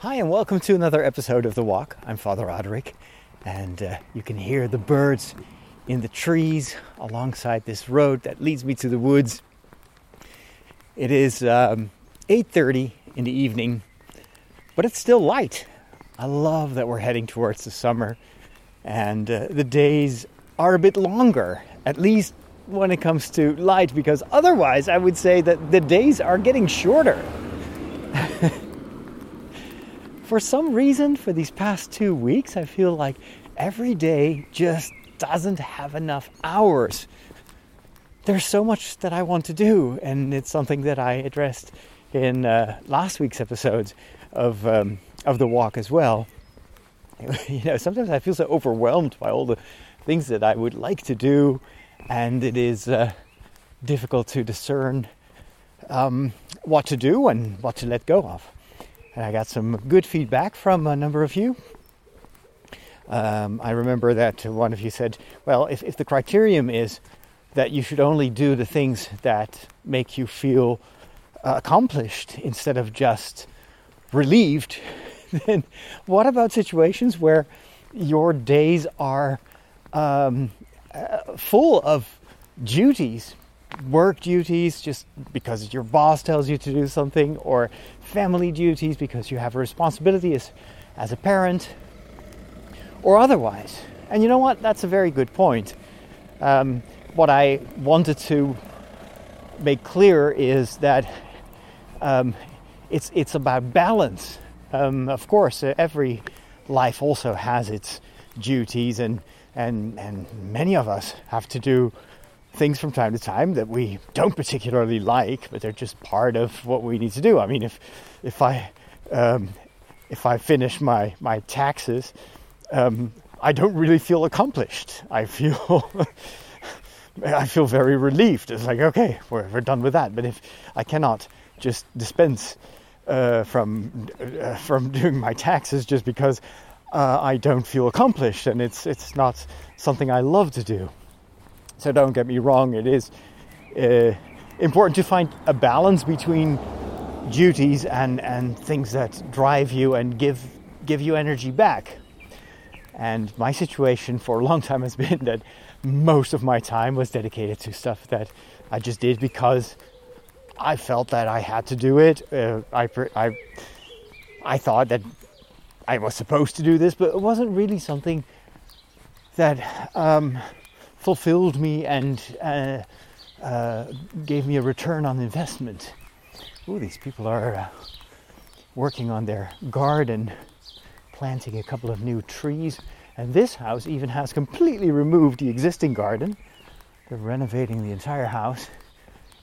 Hi, and welcome to another episode of The Walk. I'm Father Roderick, and uh, you can hear the birds in the trees alongside this road that leads me to the woods. It is um, 8:30 in the evening, but it's still light. I love that we're heading towards the summer, and uh, the days are a bit longer, at least when it comes to light, because otherwise, I would say that the days are getting shorter. For some reason, for these past two weeks, I feel like every day just doesn't have enough hours. There's so much that I want to do, and it's something that I addressed in uh, last week's episodes of um, of the walk as well. You know, sometimes I feel so overwhelmed by all the things that I would like to do, and it is uh, difficult to discern um, what to do and what to let go of. And I got some good feedback from a number of you. Um, I remember that one of you said, well, if, if the criterion is that you should only do the things that make you feel uh, accomplished instead of just relieved, then what about situations where your days are um, uh, full of duties work duties just because your boss tells you to do something, or family duties because you have a responsibility as, as a parent, or otherwise. And you know what? That's a very good point. Um, what I wanted to make clear is that um, it's it's about balance. Um, of course, uh, every life also has its duties, and and and many of us have to do things from time to time that we don't particularly like, but they're just part of what we need to do. I mean, if if I um, if I finish my my taxes, um, I don't really feel accomplished. I feel I feel very relieved. It's like okay, we're, we're done with that. But if I cannot just dispense uh, from uh, from doing my taxes just because uh, I don't feel accomplished, and it's it's not something I love to do. So don't get me wrong, it is uh, important to find a balance between duties and, and things that drive you and give give you energy back. And my situation for a long time has been that most of my time was dedicated to stuff that I just did because I felt that I had to do it. Uh, I, I, I thought that I was supposed to do this, but it wasn't really something that um, fulfilled me and uh, uh, gave me a return on investment. Oh, these people are uh, working on their garden, planting a couple of new trees. And this house even has completely removed the existing garden. They're renovating the entire house,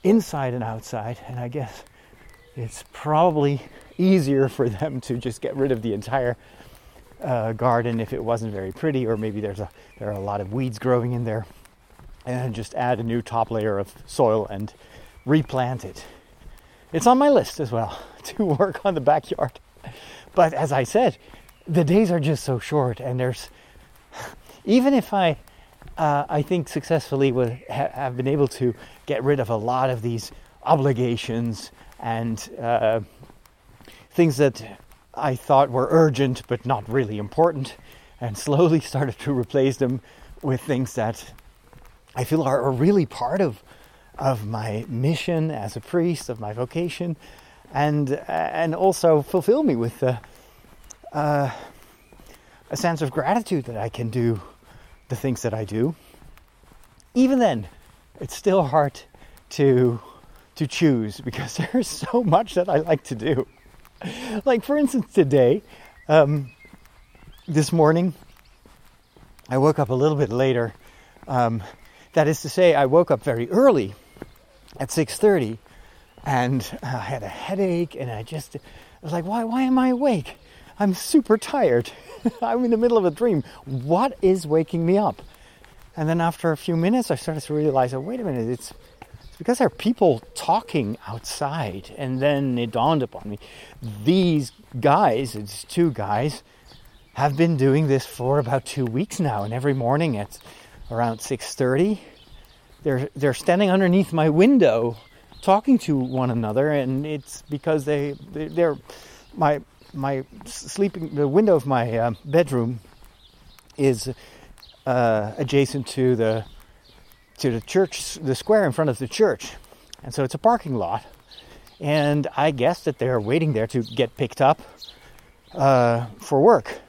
inside and outside. And I guess it's probably easier for them to just get rid of the entire uh, garden if it wasn't very pretty, or maybe there's a there are a lot of weeds growing in there, and just add a new top layer of soil and replant it. It's on my list as well to work on the backyard. But as I said, the days are just so short, and there's even if I uh, I think successfully will ha- have been able to get rid of a lot of these obligations and uh, things that I thought were urgent but not really important, and slowly started to replace them with things that I feel are, are really part of of my mission as a priest, of my vocation, and and also fulfill me with uh, uh, a sense of gratitude that I can do the things that I do. Even then, it's still hard to to choose because there's so much that I like to do like for instance, today, um, this morning, I woke up a little bit later. Um, that is to say, I woke up very early at 6:30, and I had a headache, and I just I was like, why? Why am I awake? I'm super tired. I'm in the middle of a dream. What is waking me up? And then after a few minutes, I started to realize, oh, wait a minute, it's because there are people talking outside. And then it dawned upon me these guys, it's two guys, have been doing this for about two weeks now. And every morning at around 6.30, they're, they're standing underneath my window talking to one another. And it's because they, they're, my, my sleeping the window of my uh, bedroom is uh, adjacent to the to the church, the square in front of the church, and so it's a parking lot. And I guess that they're waiting there to get picked up uh, for work.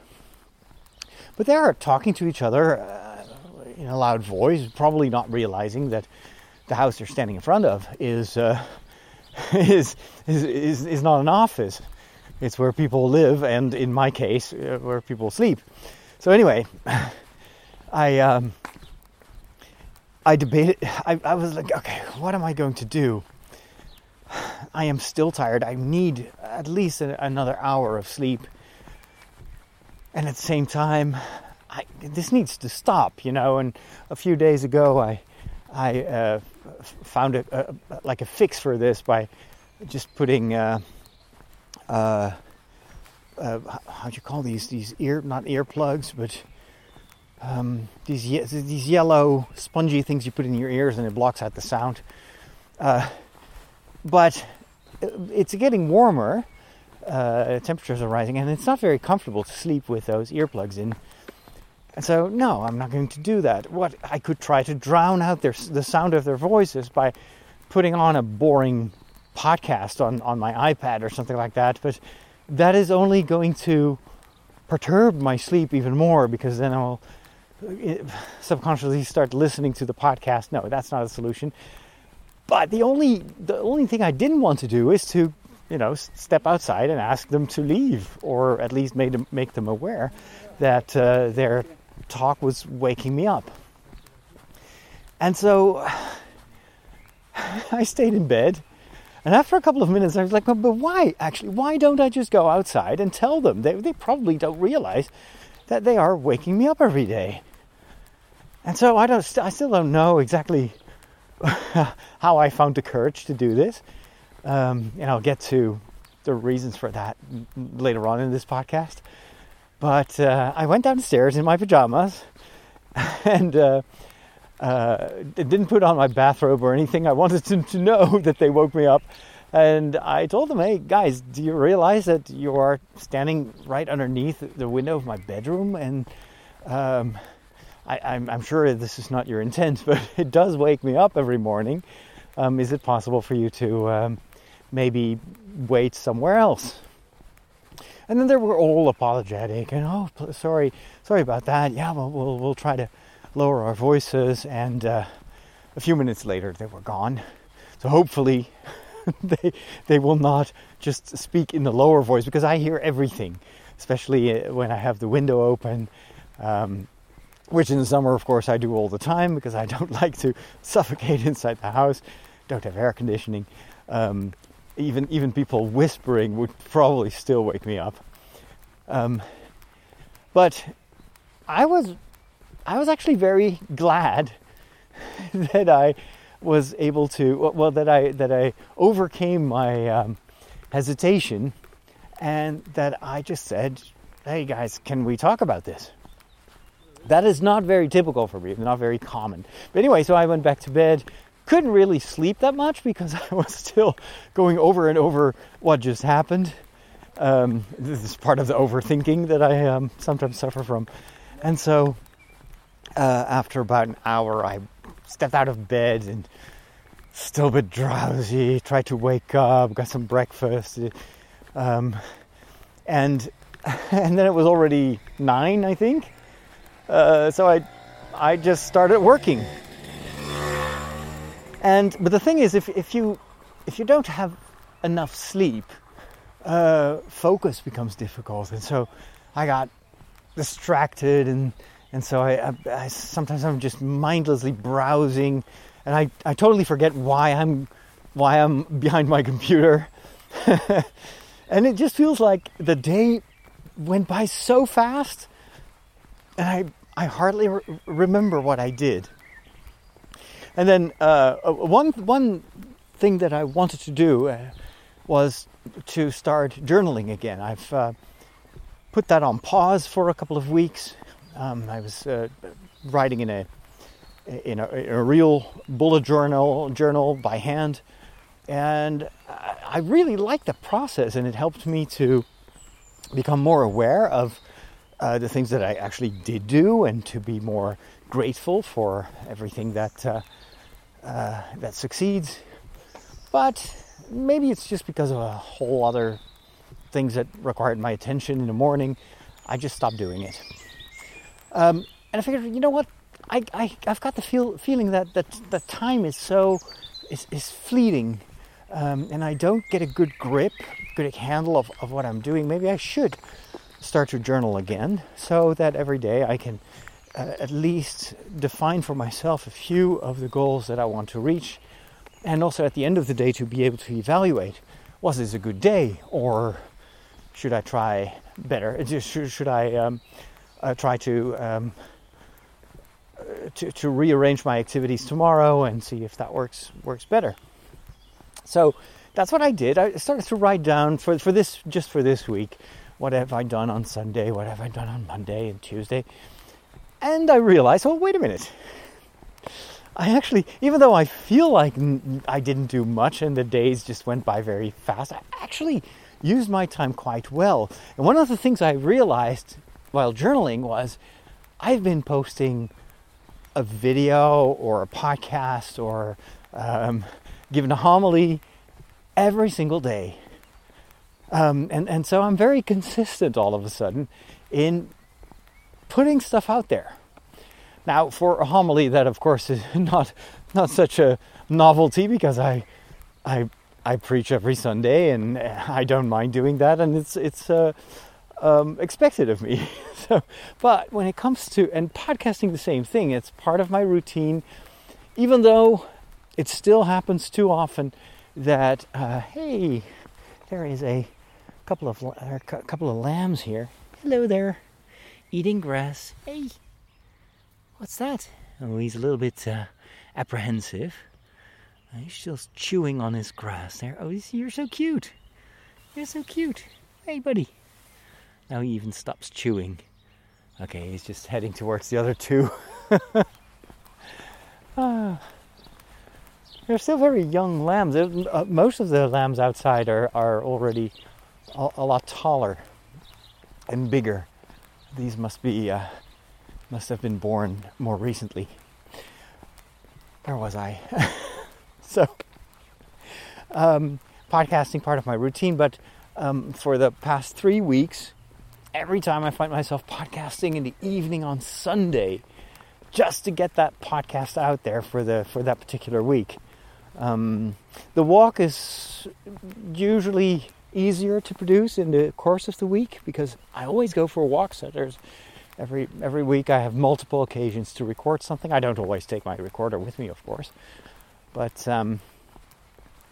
But they are talking to each other uh, in a loud voice, probably not realizing that the house they're standing in front of is uh, is, is is is not an office. It's where people live, and in my case, uh, where people sleep. So anyway, I um, I debated. I, I was like, okay, what am I going to do? I am still tired. I need at least a, another hour of sleep, and at the same time, I, this needs to stop. You know. And a few days ago, I I uh, found a, a, like a fix for this by just putting. Uh, uh, uh, how do you call these? These ear, not earplugs, but um, these ye- these yellow spongy things you put in your ears and it blocks out the sound. Uh, but it's getting warmer. Uh, temperatures are rising, and it's not very comfortable to sleep with those earplugs in. And so, no, I'm not going to do that. What I could try to drown out their, the sound of their voices by putting on a boring podcast on, on my iPad or something like that. But that is only going to perturb my sleep even more because then I'll subconsciously start listening to the podcast. No, that's not a solution. But the only the only thing I didn't want to do is to, you know, step outside and ask them to leave, or at least make them make them aware that uh, their talk was waking me up. And so I stayed in bed. And after a couple of minutes, I was like, but why, actually, why don't I just go outside and tell them? They, they probably don't realize that they are waking me up every day. And so I don't, I still don't know exactly how I found the courage to do this. Um, and I'll get to the reasons for that later on in this podcast. But uh, I went downstairs in my pajamas and uh, uh, didn't put on my bathrobe or anything. I wanted them to know that they woke me up. And I told them, hey, guys, do you realize that you are standing right underneath the window of my bedroom? And um, I, am sure this is not your intent, but it does wake me up every morning. Um, is it possible for you to um, maybe wait somewhere else? And then they were all apologetic and oh, sorry, sorry about that. Yeah, well, we'll, we'll try to lower our voices. And uh, a few minutes later, they were gone. So hopefully, they they will not just speak in the lower voice because I hear everything, especially uh, when I have the window open. Um, which in the summer, of course, I do all the time because I don't like to suffocate inside the house. Don't have air conditioning. Um, even even people whispering would probably still wake me up. Um, but I was I was actually very glad that I was able to well that I that I overcame my um, hesitation and that I just said, "Hey guys, can we talk about this?" That is not very typical for me, not very common. But anyway, so I went back to bed. Couldn't really sleep that much because I was still going over and over what just happened. Um, this is part of the overthinking that I um, sometimes suffer from. And so, uh, after about an hour, I stepped out of bed and still a bit drowsy. Tried to wake up, got some breakfast, um, and and then it was already nine, I think. Uh, so I, I just started working. And but the thing is, if if you if you don't have enough sleep, uh, focus becomes difficult, and so I got distracted, and and so I, I, I sometimes I'm just mindlessly browsing, and I, I totally forget why I'm why I'm behind my computer, and it just feels like the day went by so fast, and I hardly re- remember what I did. And then uh, uh, one one thing that I wanted to do uh, was to start journaling again. I've uh, put that on pause for a couple of weeks. Um, I was uh, writing in a in a, in a, real bullet journal journal by hand, and I really liked the process, and it helped me to become more aware of uh, the things that I actually did do and to be more grateful for everything that uh, uh, that succeeds. But maybe it's just because of a whole other things that required my attention in the morning. I just stopped doing it. Um, and I figured, you know what? I, I, have got the feel, feeling that, that, that time is so is, is fleeting um, and I don't get a good grip, good handle of, of what I'm doing. Maybe I should start to journal again so that every day I can uh, at least define for myself a few of the goals that I want to reach. And also at the end of the day to be able to evaluate was this a good day or should I try better? Should, should I um, uh, try to, um, uh, to, to rearrange my activities tomorrow and see if that works works better? So that's what I did. I started to write down for for this just for this week. What have I done on Sunday? What have I done on Monday and Tuesday? And I realized, oh, wait a minute. I actually, even though I feel like I didn't do much and the days just went by very fast, I actually used my time quite well. And one of the things I realized while journaling was I've been posting a video or a podcast or um, giving a homily every single day. Um, and, and so I'm very consistent all of a sudden in putting stuff out there. Now, for a homily, that of course is not not such a novelty because I I I preach every Sunday and I don't mind doing that, and it's it's uh, um, expected of me. so, but when it comes to and podcasting, the same thing. It's part of my routine, even though it still happens too often that uh, hey, there is a couple of a couple of lambs here. Hello there eating grass. Hey, what's that? Oh, he's a little bit uh, apprehensive. He's still chewing on his grass there. Oh, you're so cute. You're so cute. Hey, buddy. Now he even stops chewing. Okay, he's just heading towards the other two. ah. They're still very young lambs. Uh, most of the lambs outside are, are already a, a lot taller and bigger these must be uh, must have been born more recently. Where was I? so, um, podcasting part of my routine, but um, for the past three weeks, every time I find myself podcasting in the evening on Sunday, just to get that podcast out there for the for that particular week. Um, the walk is usually easier to produce in the course of the week because I always go for walks. So there's every every week I have multiple occasions to record something. I don't always take my recorder with me, of course, but um,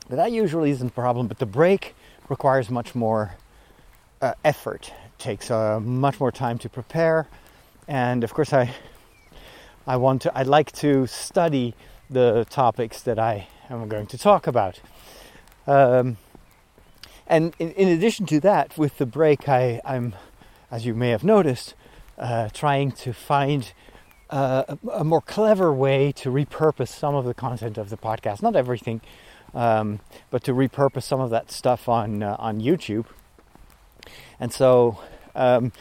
but that usually isn't a problem. But the break requires much more uh, effort. It takes uh, much more time to prepare, and of course I I want to I like to study the topics that I am going to talk about. Um, and in, in, addition to that, with the break, I, am as you may have noticed, uh, trying to find uh, a, a, more clever way to repurpose some of the content of the podcast. Not everything, um, but to repurpose some of that stuff on uh, on YouTube. And so, um,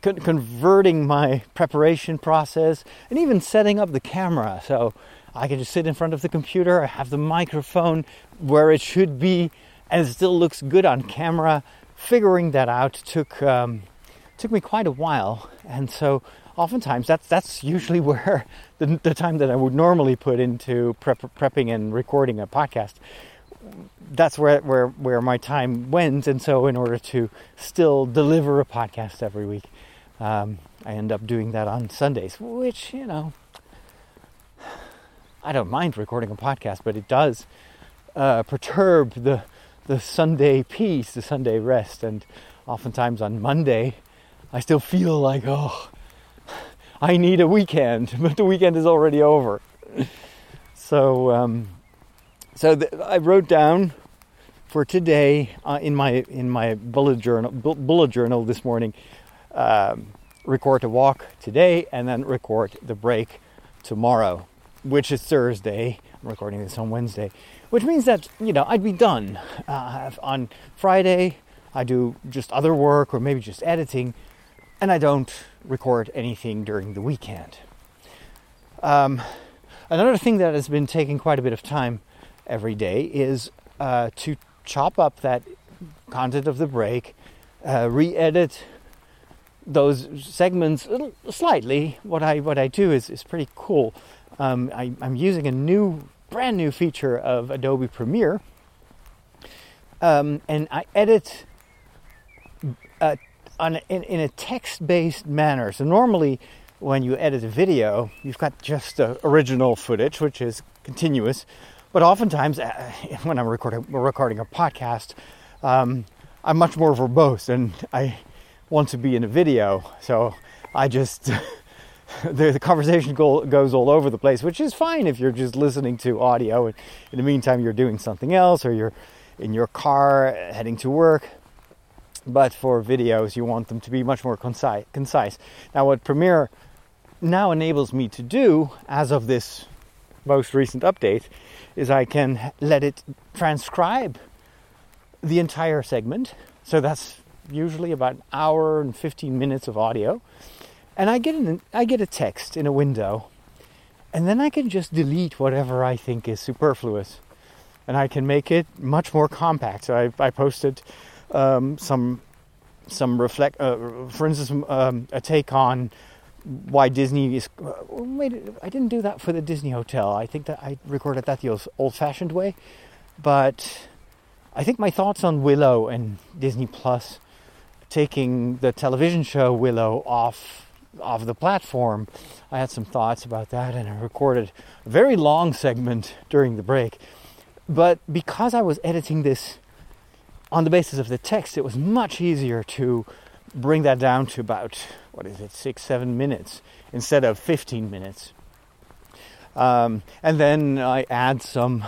con- converting my preparation process and even setting up the camera, so I can just sit in front of the computer. I have the microphone where it should be and it still looks good on camera. Figuring that out took um, took me quite a while, and so oftentimes that's that's usually where the, the time that I would normally put into prep, prepping and recording a podcast. That's where where where my time went, and so in order to still deliver a podcast every week, um, I end up doing that on Sundays, which you know I don't mind recording a podcast, but it does uh, perturb the the Sunday peace, the Sunday rest. And oftentimes on Monday, I still feel like, oh, I need a weekend, but the weekend is already over. so, um, so th- I wrote down for today uh, in my in my bullet journal bu- bullet journal this morning. Um, record a walk today, and then record the break tomorrow, which is Thursday. I'm recording this on Wednesday which means that you know I'd be done uh, on Friday. I do just other work or maybe just editing, and I don't record anything during the weekend. Um, another thing that has been taking quite a bit of time every day is uh, to chop up that content of the break, uh, re-edit those segments slightly. What I what I do is is pretty cool. Um, I, I'm using a new, brand new feature of Adobe Premiere, um, and I edit uh, on in, in a text-based manner. So normally, when you edit a video, you've got just the original footage, which is continuous. But oftentimes, uh, when I'm recording recording a podcast, um, I'm much more verbose and I want to be in a video. So I just the, the, conversation go, goes all over the place, which is fine if you're just listening to audio. And in the meantime, you're doing something else, or you're in your car heading to work. But for videos, you want them to be much more concise. concise. Now, what Premiere now enables me to do, as of this most recent update, is I can let it transcribe the entire segment. So that's usually about an hour and 15 minutes of audio. And I get an, I get a text in a window. And then I can just delete whatever I think is superfluous. And I can make it much more compact. So I, I posted um, some some reflect, uh, for instance, um, a take on why Disney is. Uh, wait, I didn't do that for the Disney Hotel. I think that I recorded that the old-fashioned way, but I think my thoughts on Willow and Disney Plus taking the television show Willow off off the platform. I had some thoughts about that, and I recorded a very long segment during the break. But because I was editing this on the basis of the text, it was much easier to bring that down to about what is it, six, seven minutes instead of 15 minutes. Um, and then I add some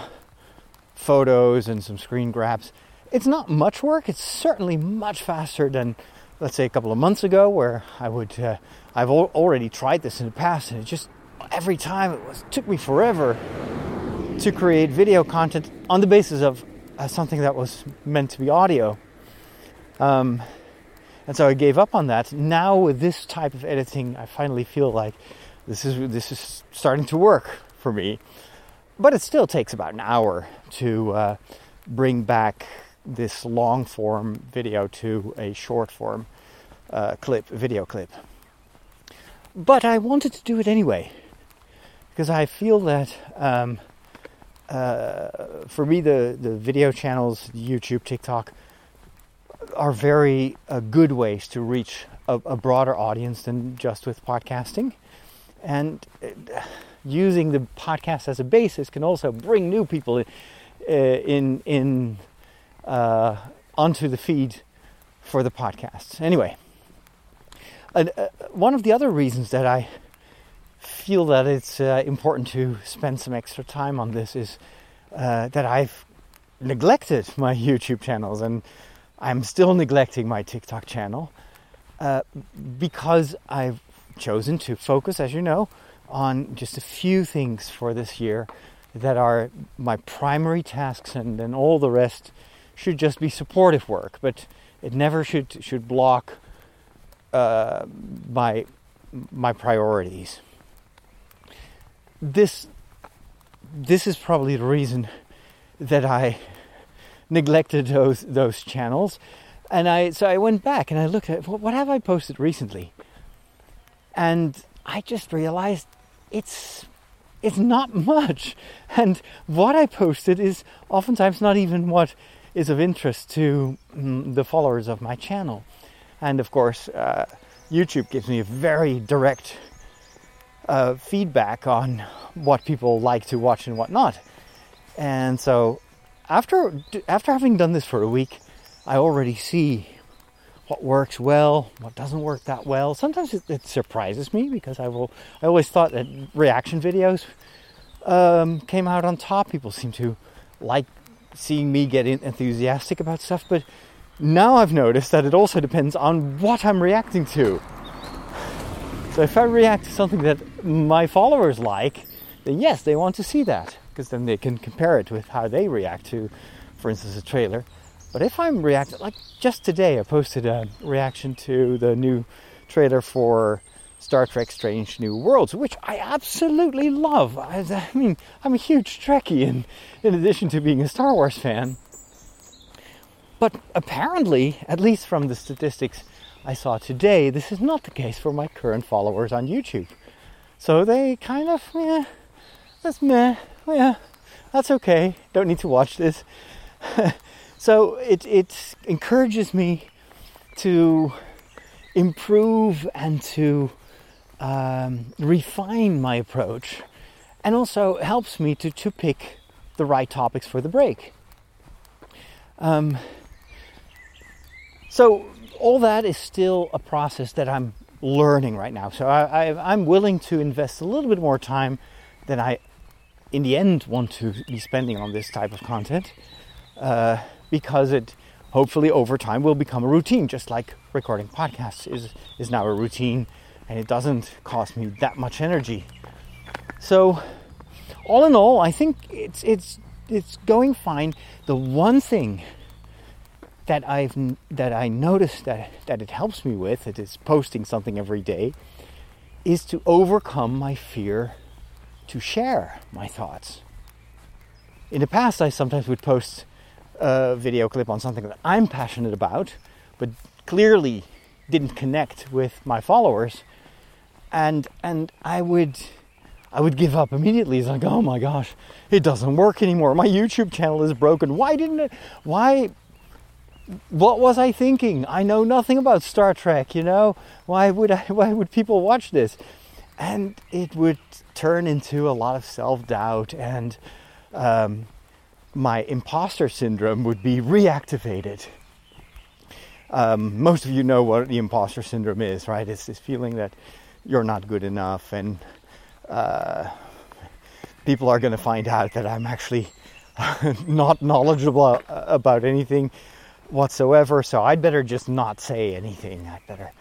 photos and some screen grabs. It's not much work. It's certainly much faster than, let's say, a couple of months ago, where I would. Uh, I've al- already tried this in the past, and it just every time it was took me forever to create video content on the basis of uh, something that was meant to be audio. Um, and so I gave up on that. Now with this type of editing, I finally feel like this is this is starting to work for me but it still takes about an hour to uh, bring back this long form video to a short form uh, clip, video clip. But I wanted to do it anyway because I feel that um, uh, for me, the, the video channels, YouTube, TikTok, are very uh, good ways to reach a, a, broader audience than just with podcasting. And uh, using the podcast as a basis can also bring new people in uh, in, in uh, onto the feed for the podcast. Anyway, uh, one of the other reasons that I feel that it's uh, important to spend some extra time on this is uh, that I've neglected my YouTube channels and I'm still neglecting my TikTok channel uh, because I've chosen to focus, as you know, on just a few things for this year that are my primary tasks, and then all the rest should just be supportive work. But it never should should block uh, my my priorities. This this is probably the reason that I neglected those those channels, and I so I went back and I looked at what have I posted recently, and I just realized it's it's not much. And what I posted is oftentimes not even what is of interest to mm, the followers of my channel. And of course, uh, YouTube gives me a very direct uh, feedback on what people like to watch and what not. And so, after after having done this for a week, I already see what works well, what doesn't work that well. Sometimes it, it surprises me because I will. I always thought that reaction videos um, came out on top. People seem to like seeing me get enthusiastic about stuff, but now I've noticed that it also depends on what I'm reacting to. So if I react to something that my followers like, then yes, they want to see that because then they can compare it with how they react to, for instance, a trailer. But if I'm reacting, like just today, I posted a reaction to the new trailer for Star Trek Strange New Worlds, which I absolutely love. I, mean, I'm a huge Trekkie, in, in addition to being a Star Wars fan. But apparently, at least from the statistics I saw today, this is not the case for my current followers on YouTube. So they kind of, yeah, that's meh, yeah, that's okay. Don't need to watch this. so it it encourages me to improve and to um, refine my approach, and also helps me to to pick the right topics for the break. Um, so all that is still a process that I'm learning right now. So I, am willing to invest a little bit more time than I, in the end, want to be spending on this type of content uh, because it hopefully over time will become a routine, just like recording podcasts is is now a routine, and it doesn't cost me that much energy. So, all in all, I think it's it's it's going fine. The one thing that I've that I noticed that that it helps me with it is posting something every day is to overcome my fear to share my thoughts. In the past, I sometimes would post a video clip on something that I'm passionate about, but clearly didn't connect with my followers, and and I would I would give up immediately. It's like, oh my gosh, it doesn't work anymore. My YouTube channel is broken. Why didn't it? Why what was I thinking? I know nothing about Star Trek, you know? Why would I why would people watch this? And it would turn into a lot of self-doubt and um, my imposter syndrome would be reactivated. Um, most of you know what the imposter syndrome is, right? It's this feeling that you're not good enough and uh, people are going to find out that I'm actually not knowledgeable about anything whatsoever. So I'd better just not say anything. I'd better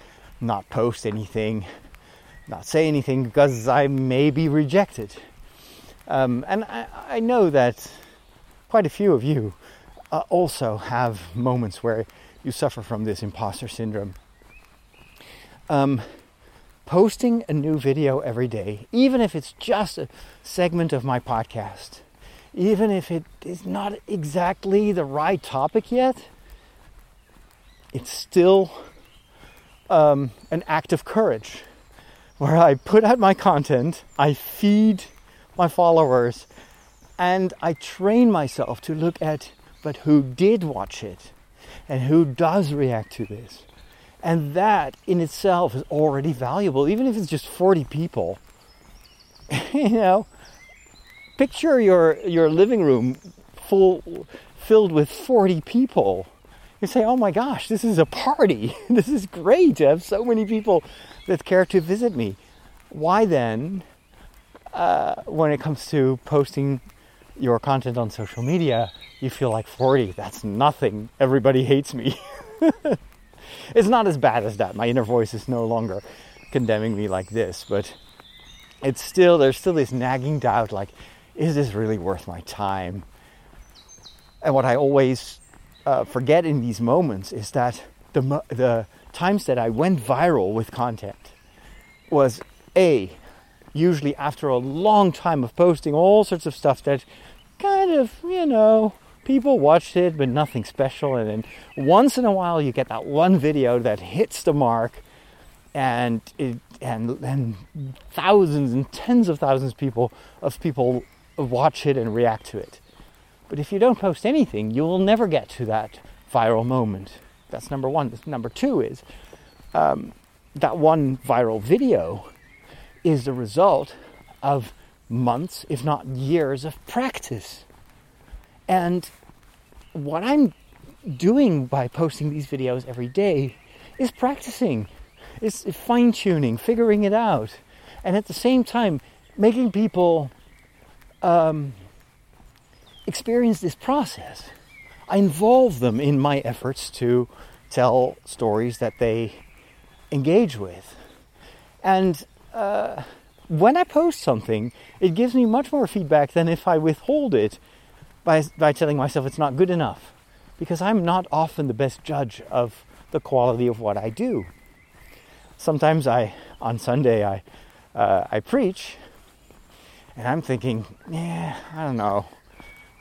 not post anything, not say anything because I may be rejected. Um, and I, I, know that quite a few of you uh, also have moments where you suffer from this imposter syndrome. Um, posting a new video every day, even if it's just a segment of my podcast, even if it is not exactly the right topic yet, it's still um, an act of courage where I put out my content, I feed my followers, and I train myself to look at but who did watch it and who does react to this. And that in itself is already valuable, even if it's just 40 people. you know, picture your, your living room full filled with 40 people you say, oh my gosh, this is a party. this is great to have so many people that care to visit me. Why then, uh, when it comes to posting your content on social media, you feel like 40? That's nothing. Everybody hates me. it's not as bad as that. My inner voice is no longer condemning me like this, but it's still, there's still this nagging doubt like, is this really worth my time? And what I always uh, forget in these moments is that the, the times that I went viral with content was A, usually after a long time of posting all sorts of stuff that kind of, you know, people watched it, but nothing special. And then once in a while, you get that one video that hits the mark, and it, and and thousands and tens of thousands of people of people watch it and react to it. But if you don't post anything, you will never get to that viral moment. That's number one. Number two is um, that one viral video is the result of months, if not years, of practice. And what I'm doing by posting these videos every day is practicing, is fine tuning, figuring it out, and at the same time, making people um, experience this process. I involve them in my efforts to tell stories that they engage with. And uh, when I post something, it gives me much more feedback than if I withhold it by, by telling myself it's not good enough. because I'm not often the best judge of the quality of what I do. Sometimes I, on Sunday, I, uh, I preach, and I'm thinking, yeah, I don't know.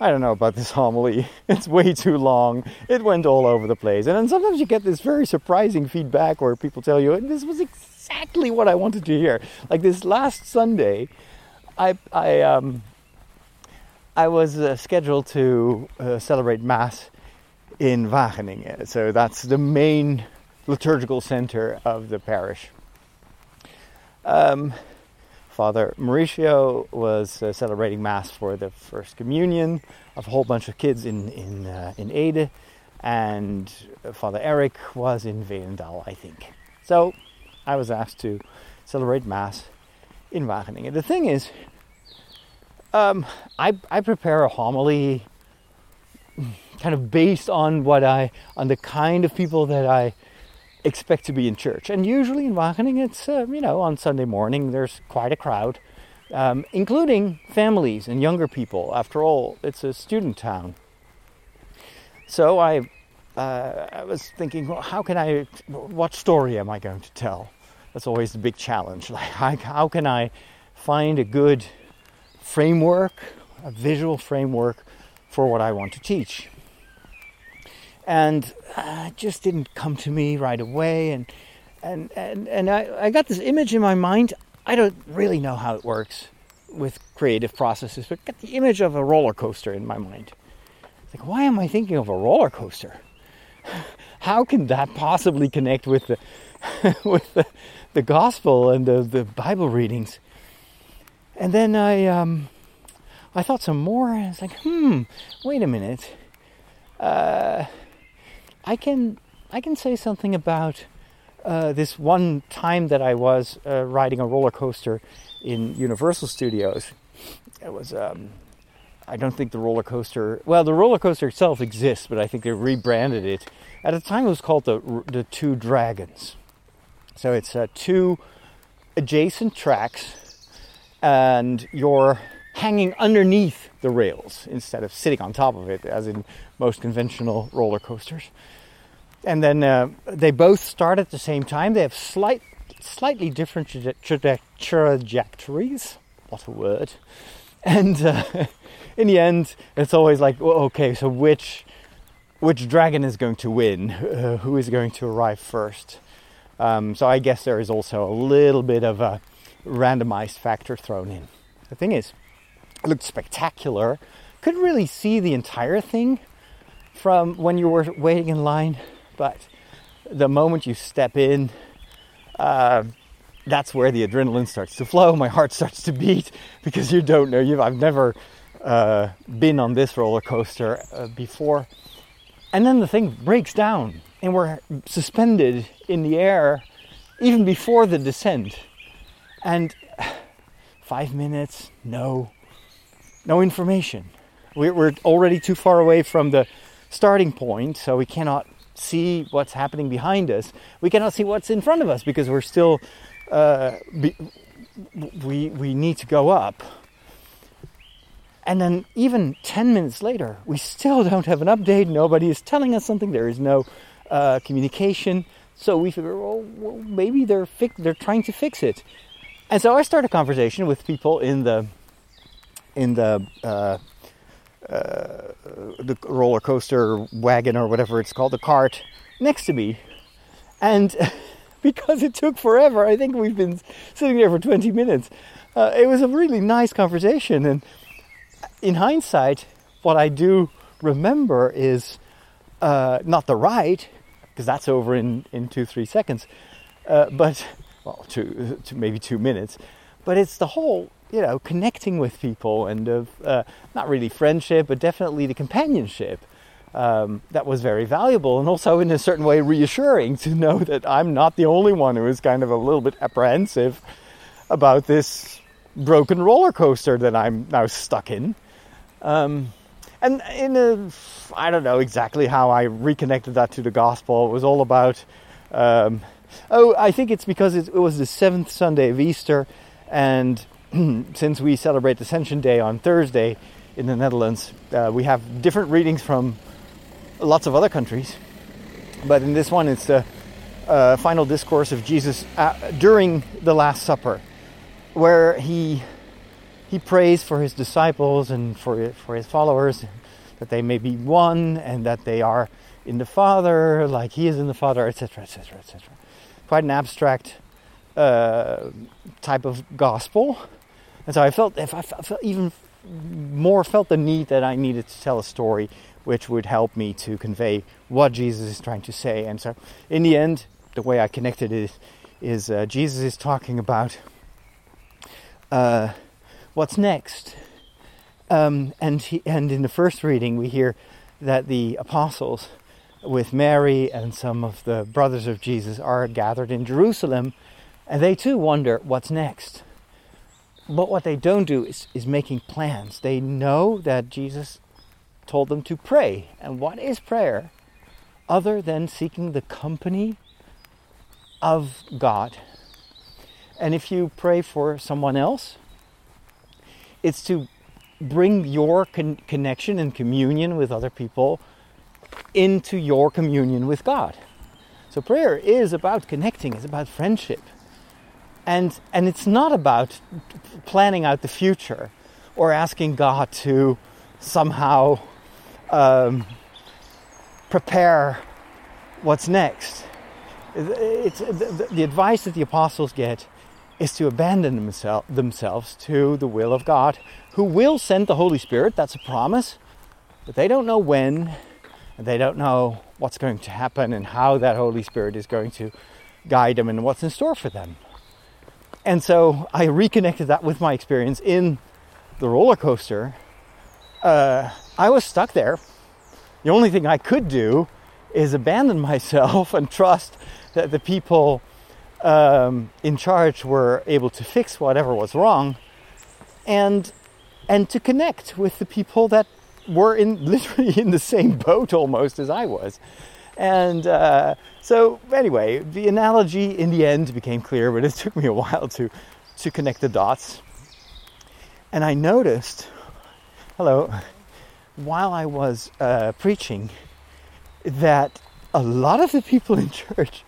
I don't know about this homily. It's way too long. It went all over the place. And then sometimes you get this very surprising feedback where people tell you, this was exactly what I wanted to hear. Like this last Sunday, I, I, um, I was uh, scheduled to uh, celebrate Mass in Wageningen. So that's the main liturgical center of the parish. Um, Father Mauricio was uh, celebrating Mass for the First Communion of a whole bunch of kids in in uh, in Ede, and Father Eric was in Veenendaal, I think. So I was asked to celebrate Mass in Wageningen. The thing is, um, I I prepare a homily kind of based on what I on the kind of people that I expect to be in church. And usually in Wageningen, it's, uh, you know, on Sunday morning, there's quite a crowd, um, including families and younger people. After all, it's a student town. So I, uh, I was thinking, well, how can I, what story am I going to tell? That's always the big challenge. Like, how can I find a good framework, a visual framework for what I want to teach? and uh, it just didn't come to me right away. And and and and I, I got this image in my mind. I don't really know how it works with creative processes, but got the image of a roller coaster in my mind. It's like, why am I thinking of a roller coaster? How can that possibly connect with the with the, the gospel and the, the Bible readings? And then I um, I thought some more, and it's like, hmm, wait a minute. Uh, I can I can say something about uh, this one time that I was uh, riding a roller coaster in Universal Studios. It was um, I don't think the roller coaster well the roller coaster itself exists, but I think they rebranded it. At the time, it was called the the Two Dragons. So it's uh, two adjacent tracks, and you're hanging underneath the rails instead of sitting on top of it, as in most conventional roller coasters. And then uh, they both start at the same time. They have slight, slightly different trajectories. What a word! And uh, in the end, it's always like, well, okay, so which which dragon is going to win? Uh, who is going to arrive first? Um, so I guess there is also a little bit of a randomized factor thrown in. The thing is, it looked spectacular. Couldn't really see the entire thing from when you were waiting in line, but the moment you step in, uh, that's where the adrenaline starts to flow. My heart starts to beat because you don't know. You've, I've never uh, been on this roller coaster uh, before. And then the thing breaks down, and we're suspended in the air even before the descent. And five minutes, no no information. We're already too far away from the starting point, so we cannot see what's happening behind us. We cannot see what's in front of us because we're still uh, be, we we need to go up. And then even ten minutes later, we still don't have an update. Nobody is telling us something. There is no uh, communication. So we figure, well, well maybe they're fi- they're trying to fix it. And so I start a conversation with people in the in the uh, uh, the roller coaster wagon or whatever it's called, the cart next to me, and because it took forever, I think we've been sitting there for 20 minutes. Uh, it was a really nice conversation, and in hindsight, what I do remember is uh, not the ride, because that's over in, in two, three seconds, uh, but, well, two, two, maybe two minutes, but it's the whole you know, connecting with people and of uh, not really friendship, but definitely the companionship. Um, that was very valuable and also in a certain way reassuring to know that I'm not the only one who is kind of a little bit apprehensive about this broken roller coaster that I'm now stuck in. Um, and in a, I don't know exactly how I reconnected that to the gospel. It was all about, um, oh, I think it's because it, it was the seventh Sunday of Easter, and since we celebrate Ascension Day on Thursday in the Netherlands, uh, we have different readings from lots of other countries. But in this one, it's the uh, final discourse of Jesus uh, during the Last Supper, where he he prays for his disciples and for for his followers that they may be one and that they are in the Father, like He is in the Father, etc., etc., etc. Quite an abstract uh, type of gospel, and so I felt if I felt even more felt the need that I needed to tell a story which would help me to convey what Jesus is trying to say. And so, in the end, the way I connected it is, uh, Jesus is talking about uh, what's next. Um, and he, and in the first reading, we hear that the apostles with Mary and some of the brothers of Jesus are gathered in Jerusalem, and they too wonder what's next. But what they don't do is, is making plans. They know that Jesus told them to pray. And what is prayer other than seeking the company of God? And if you pray for someone else, it's to bring your con- connection and communion with other people into your communion with God. So prayer is about connecting, it's about friendship. And and it's not about planning out the future or asking God to somehow um, prepare what's next. It's, the, the advice that the apostles get is to abandon themselves, themselves to the will of God, who will send the Holy Spirit. That's a promise, but they don't know when, they don't know what's going to happen and how that Holy Spirit is going to guide them and what's in store for them. And so I reconnected that with my experience in the roller coaster. Uh, I was stuck there. The only thing I could do is abandon myself and trust that the people um, in charge were able to fix whatever was wrong, and and to connect with the people that were in literally in the same boat almost as I was. And uh, so, anyway, the analogy in the end became clear, but it took me a while to to connect the dots. And I noticed, hello, while I was uh, preaching, that a lot of the people in church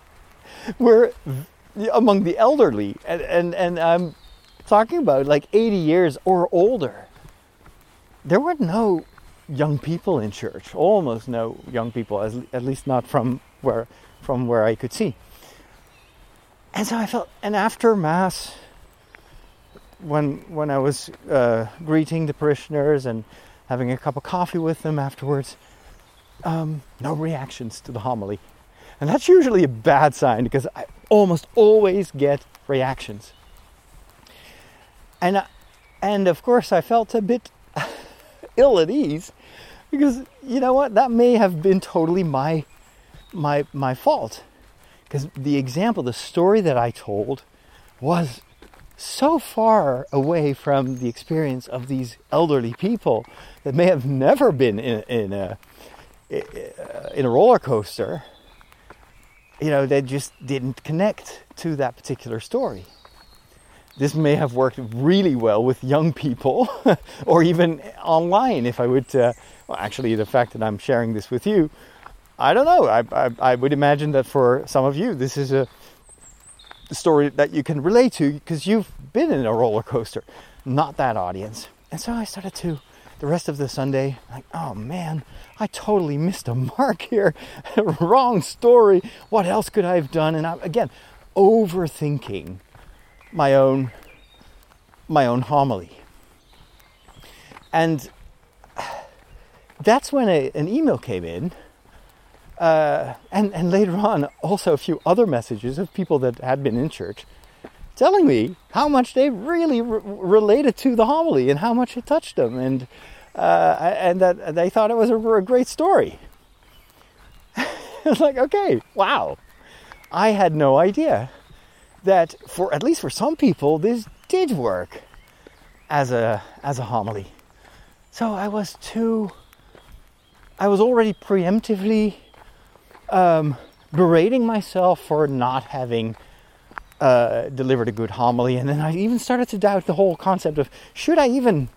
were among the elderly, and and, and I'm talking about like 80 years or older. There were no young people in church, almost no young people, at least not from where from where I could see. And so I felt, and after mass, when when I was uh, greeting the parishioners and having a cup of coffee with them afterwards, um, no reactions to the homily, and that's usually a bad sign because I almost always get reactions. And and of course I felt a bit ill at ease because you know what? That may have been totally my my my fault. Because the example the story that I told was so far away from the experience of these elderly people that may have never been in, in a in a roller coaster you know they just didn't connect to that particular story this may have worked really well with young people or even online if I would. Uh, well, actually, the fact that I'm sharing this with you, I don't know. I, I, I would imagine that for some of you, this is a story that you can relate to because you've been in a roller coaster, not that audience. And so I started to, the rest of the Sunday, like, oh man, I totally missed a mark here. Wrong story. What else could I have done? And I, again, overthinking my own my own homily. And that's when a, an email came in, uh, and, and later on, also a few other messages of people that had been in church telling me how much they really re- related to the homily and how much it touched them, and, uh, and that they thought it was a, a great story. it's like, okay, wow. I had no idea that for at least for some people this did work as a as a homily. So I was too I was already preemptively um, berating myself for not having uh, delivered a good homily, and then I even started to doubt the whole concept of should I even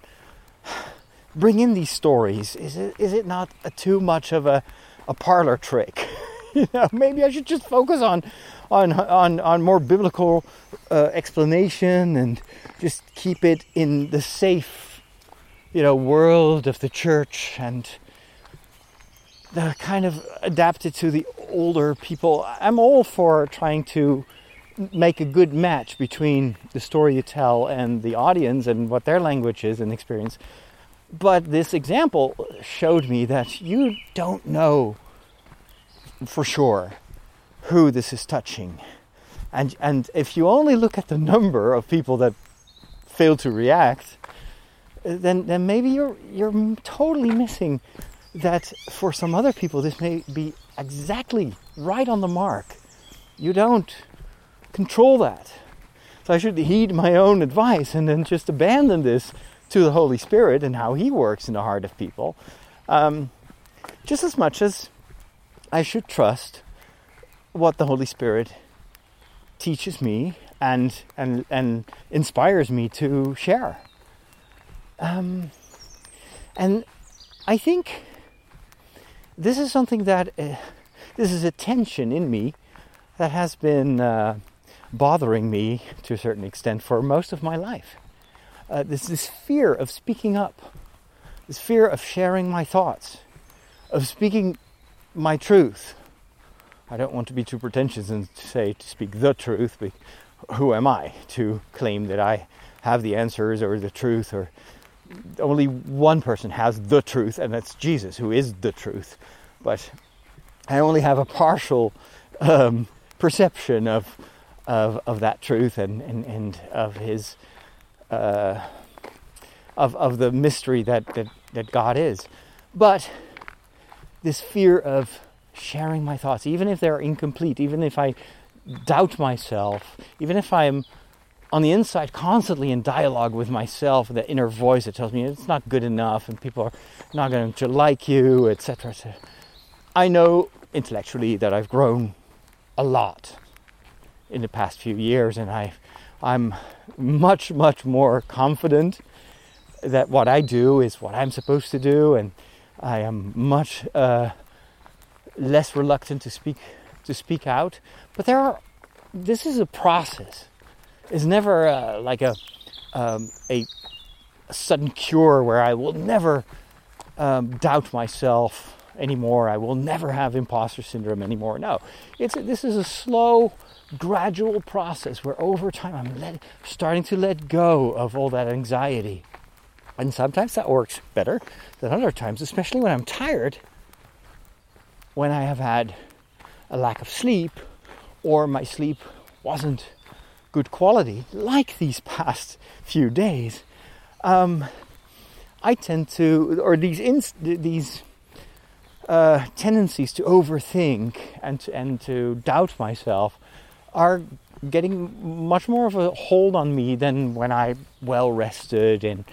bring in these stories? Is it is it not too much of a a parlor trick. you know, maybe I should just focus on on on on more biblical uh, explanation and just keep it in the safe, you know, world of the church and the kind of adapted to the older people. I'm all for trying to make a good match between the story you tell and the audience and what their language is and experience. But this example showed me that you don't know for sure who this is touching. And, and if you only look at the number of people that fail to react, then, then maybe you're, you're totally missing that for some other people this may be exactly right on the mark. You don't control that. So I should heed my own advice and then just abandon this to the Holy Spirit and how He works in the heart of people, um, just as much as I should trust what the Holy Spirit teaches me and and and inspires me to share. Um, and I think this is something that uh, this is a tension in me that has been uh, bothering me to a certain extent for most of my life. Uh, this this fear of speaking up, this fear of sharing my thoughts, of speaking my truth, I don't want to be too pretentious and say to speak the truth, but who am I to claim that I have the answers or the truth or only one person has the truth and that's Jesus who is the truth. But I only have a partial um, perception of, of of that truth and and, and of his uh, of of the mystery that, that that God is. But this fear of sharing my thoughts, even if they're incomplete, even if I doubt myself, even if I'm on the inside constantly in dialogue with myself, the inner voice that tells me it's not good enough and people are not going to like you, etc. I know intellectually that I've grown a lot in the past few years, and I, I'm much, much more confident that what I do is what I'm supposed to do, and I am much uh, less reluctant to speak to speak out. But there are this is a process. It's never uh, like a, um, a, sudden cure where I will never um, doubt myself anymore. I will never have imposter syndrome anymore. No, it's a, this is a slow, gradual process where over time I'm let, starting to let go of all that anxiety. And sometimes that works better than other times, especially when I'm tired when I have had a lack of sleep or my sleep wasn't good quality, like these past few days, um, I tend to, or these inst- these uh, tendencies to overthink and to, and to doubt myself are getting much more of a hold on me than when I'm well rested and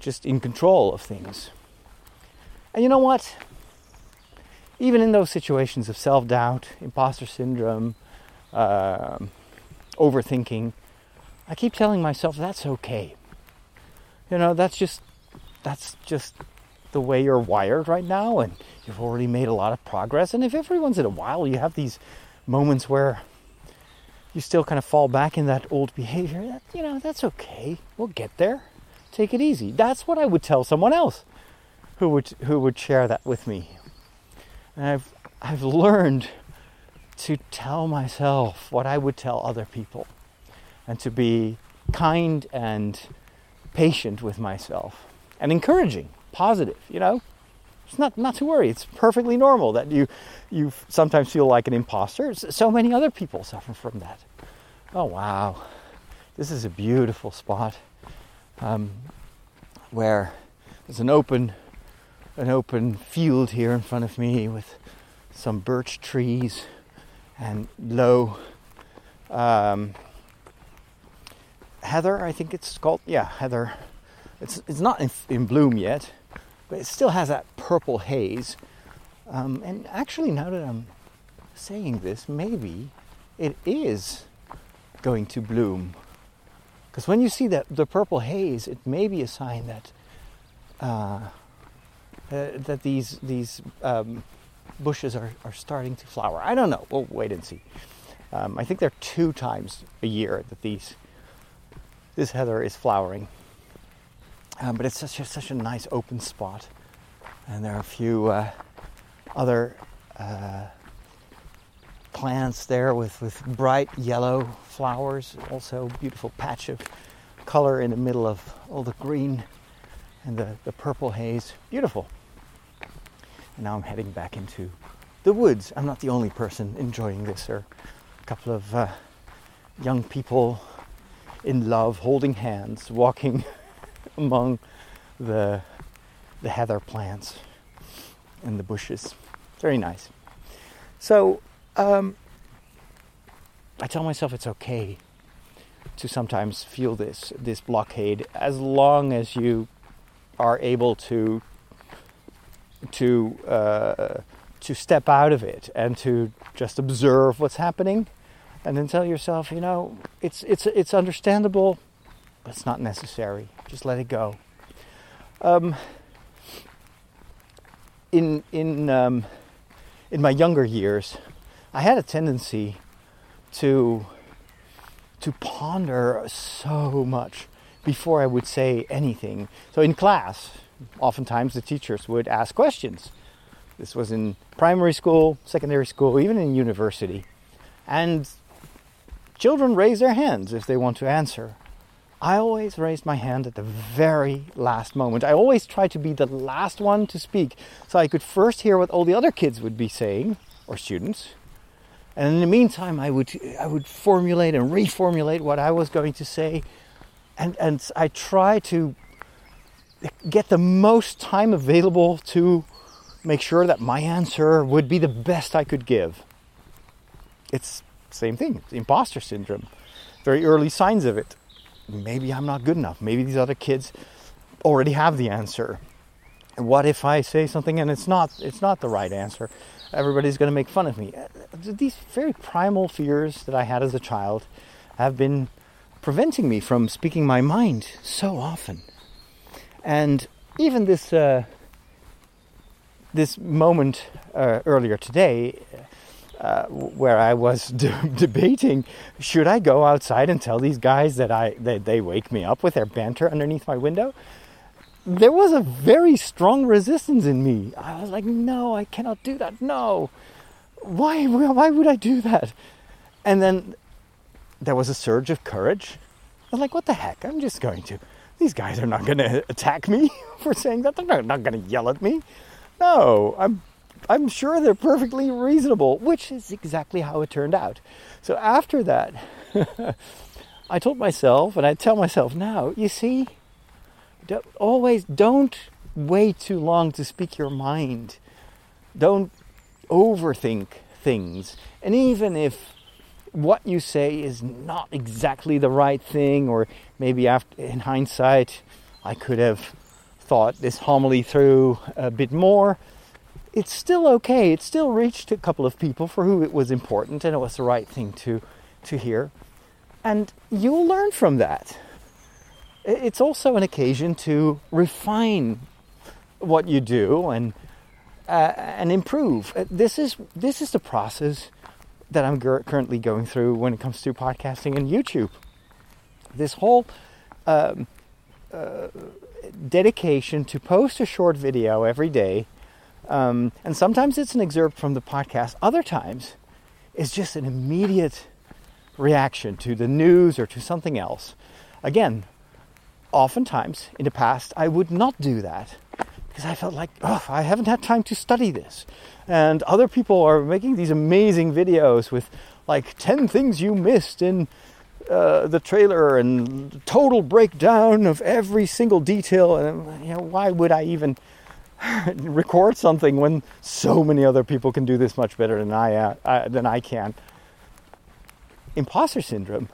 just in control of things. And you know what? Even in those situations of self doubt, imposter syndrome, uh, overthinking, I keep telling myself that's okay. You know, that's just that's just the way you're wired right now, and you've already made a lot of progress. And if every once in a while you have these moments where you still kind of fall back in that old behavior, that, you know, that's okay. We'll get there. Take it easy. That's what I would tell someone else who would who would share that with me and I've, I've learned to tell myself what I would tell other people and to be kind and patient with myself and encouraging, positive, you know? It's not, not to worry. It's perfectly normal that you, you sometimes feel like an imposter. So many other people suffer from that. Oh, wow. This is a beautiful spot um, where there's an open an open field here in front of me with some birch trees and low um, heather. I think it's called. Yeah, heather. It's it's not in, in bloom yet, but it still has that purple haze. Um, and actually, now that I'm saying this, maybe it is going to bloom. Because when you see that the purple haze, it may be a sign that uh, uh, that these these um, bushes are, are starting to flower. I don't know. We'll wait and see. Um, I think there are two times a year that these this heather is flowering. Um, but it's such a, such a nice open spot, and there are a few uh, other uh, plants there with, with bright yellow flowers. Also, beautiful patch of color in the middle of all the green and the, the purple haze. Beautiful. And now I'm heading back into the woods. I'm not the only person enjoying this. There are a couple of uh, young people in love, holding hands, walking among the, the heather plants and the bushes. Very nice. So um, I tell myself it's okay to sometimes feel this this blockade as long as you are able to to uh, to step out of it and to just observe what's happening and then tell yourself, you know, it's it's it's understandable, but it's not necessary. Just let it go. Um, in in um, in my younger years, I had a tendency to to ponder so much before I would say anything. So in class, oftentimes the teachers would ask questions. This was in primary school, secondary school, even in university. And children raise their hands if they want to answer. I always raised my hand at the very last moment. I always tried to be the last one to speak so I could first hear what all the other kids would be saying, or students. And in the meantime, I would, I would formulate and reformulate what I was going to say. And, and I try to get the most time available to make sure that my answer would be the best I could give. It's same thing, imposter syndrome. Very early signs of it. Maybe I'm not good enough. Maybe these other kids already have the answer. What if I say something and it's not it's not the right answer? Everybody's going to make fun of me. These very primal fears that I had as a child have been preventing me from speaking my mind so often. And even this uh, this moment uh, earlier today, uh, where I was de- debating, should I go outside and tell these guys that I that they wake me up with their banter underneath my window? There was a very strong resistance in me. I was like, no, I cannot do that. No, why? Why would I do that? And then there was a surge of courage. I was like, what the heck? I'm just going to. These guys are not going to attack me for saying that. They're not, not going to yell at me. No, I'm I'm sure they're perfectly reasonable, which is exactly how it turned out. So after that, I told myself, and I tell myself now, you see, don't, always don't wait too long to speak your mind. Don't overthink things. And even if what you say is not exactly the right thing, or maybe after, in hindsight, I could have thought this homily through a bit more it's still okay. It still reached a couple of people for who it was important and it was the right thing to, to hear. And you'll learn from that. It's also an occasion to refine what you do and, uh, and improve. Uh, this is, this is the process that I'm currently going through when it comes to podcasting and YouTube. This whole um, uh, dedication to post a short video every day um, and sometimes it's an excerpt from the podcast. Other times, it's just an immediate reaction to the news or to something else. Again, oftentimes in the past, I would not do that because I felt like, oh, I haven't had time to study this. And other people are making these amazing videos with like 10 things you missed in uh, the trailer and total breakdown of every single detail. And you know, why would I even record something when so many other people can do this much better than I, uh, than I can. Imposter syndrome.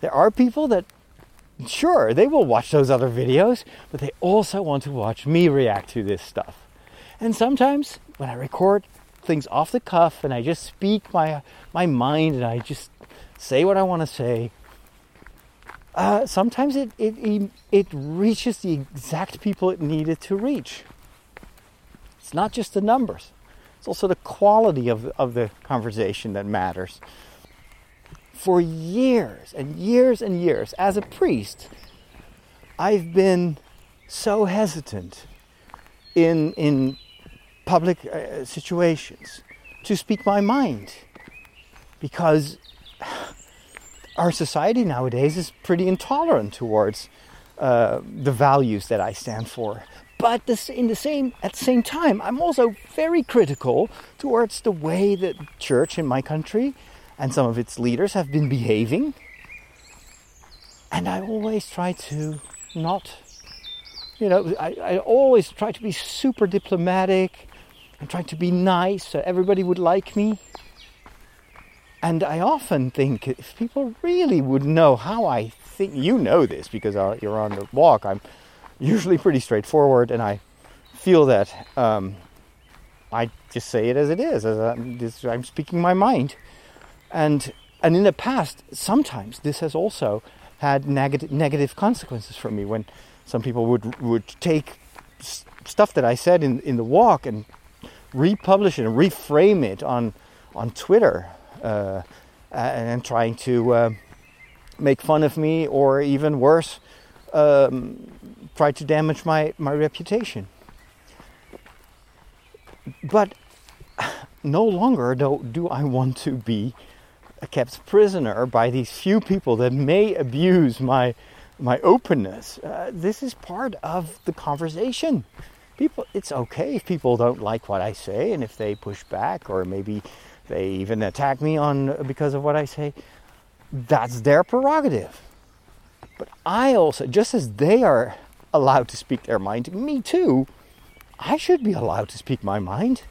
There are people that, sure, they will watch those other videos, but they also want to watch me react to this stuff. And sometimes when I record things off the cuff and I just speak my my mind and I just say what I want to say, uh, sometimes it, it it reaches the exact people it needed to reach. It's not just the numbers. It's also the quality of, of the conversation that matters. For years and years and years, as a priest, I've been so hesitant in, in public uh, situations to speak my mind because our society nowadays is pretty intolerant towards uh, the values that I stand for. But this, in the same, at the same time, I'm also very critical towards the way that church in my country and some of its leaders have been behaving. And I always try to not, you know, I, I always try to be super diplomatic and try to be nice so everybody would like me. And I often think if people really would know how I think, you know this because uh, you're on the walk, I'm usually pretty straightforward, and I feel that um, I just say it as it is, as I'm, just, I'm speaking my mind. And and in the past, sometimes this has also had negative negative consequences for me when some people would would take stuff that I said in in the walk and republish it and reframe it on on Twitter uh, and trying to uh, make fun of me or even worse um, try to damage my, my reputation. But no longer do, do I want to be kept prisoner by these few people that may abuse my my openness. Uh, this is part of the conversation. People, it's okay if people don't like what I say, and if they push back, or maybe they even attack me on because of what I say. That's their prerogative. But I also, just as they are allowed to speak their mind, me too, I should be allowed to speak my mind.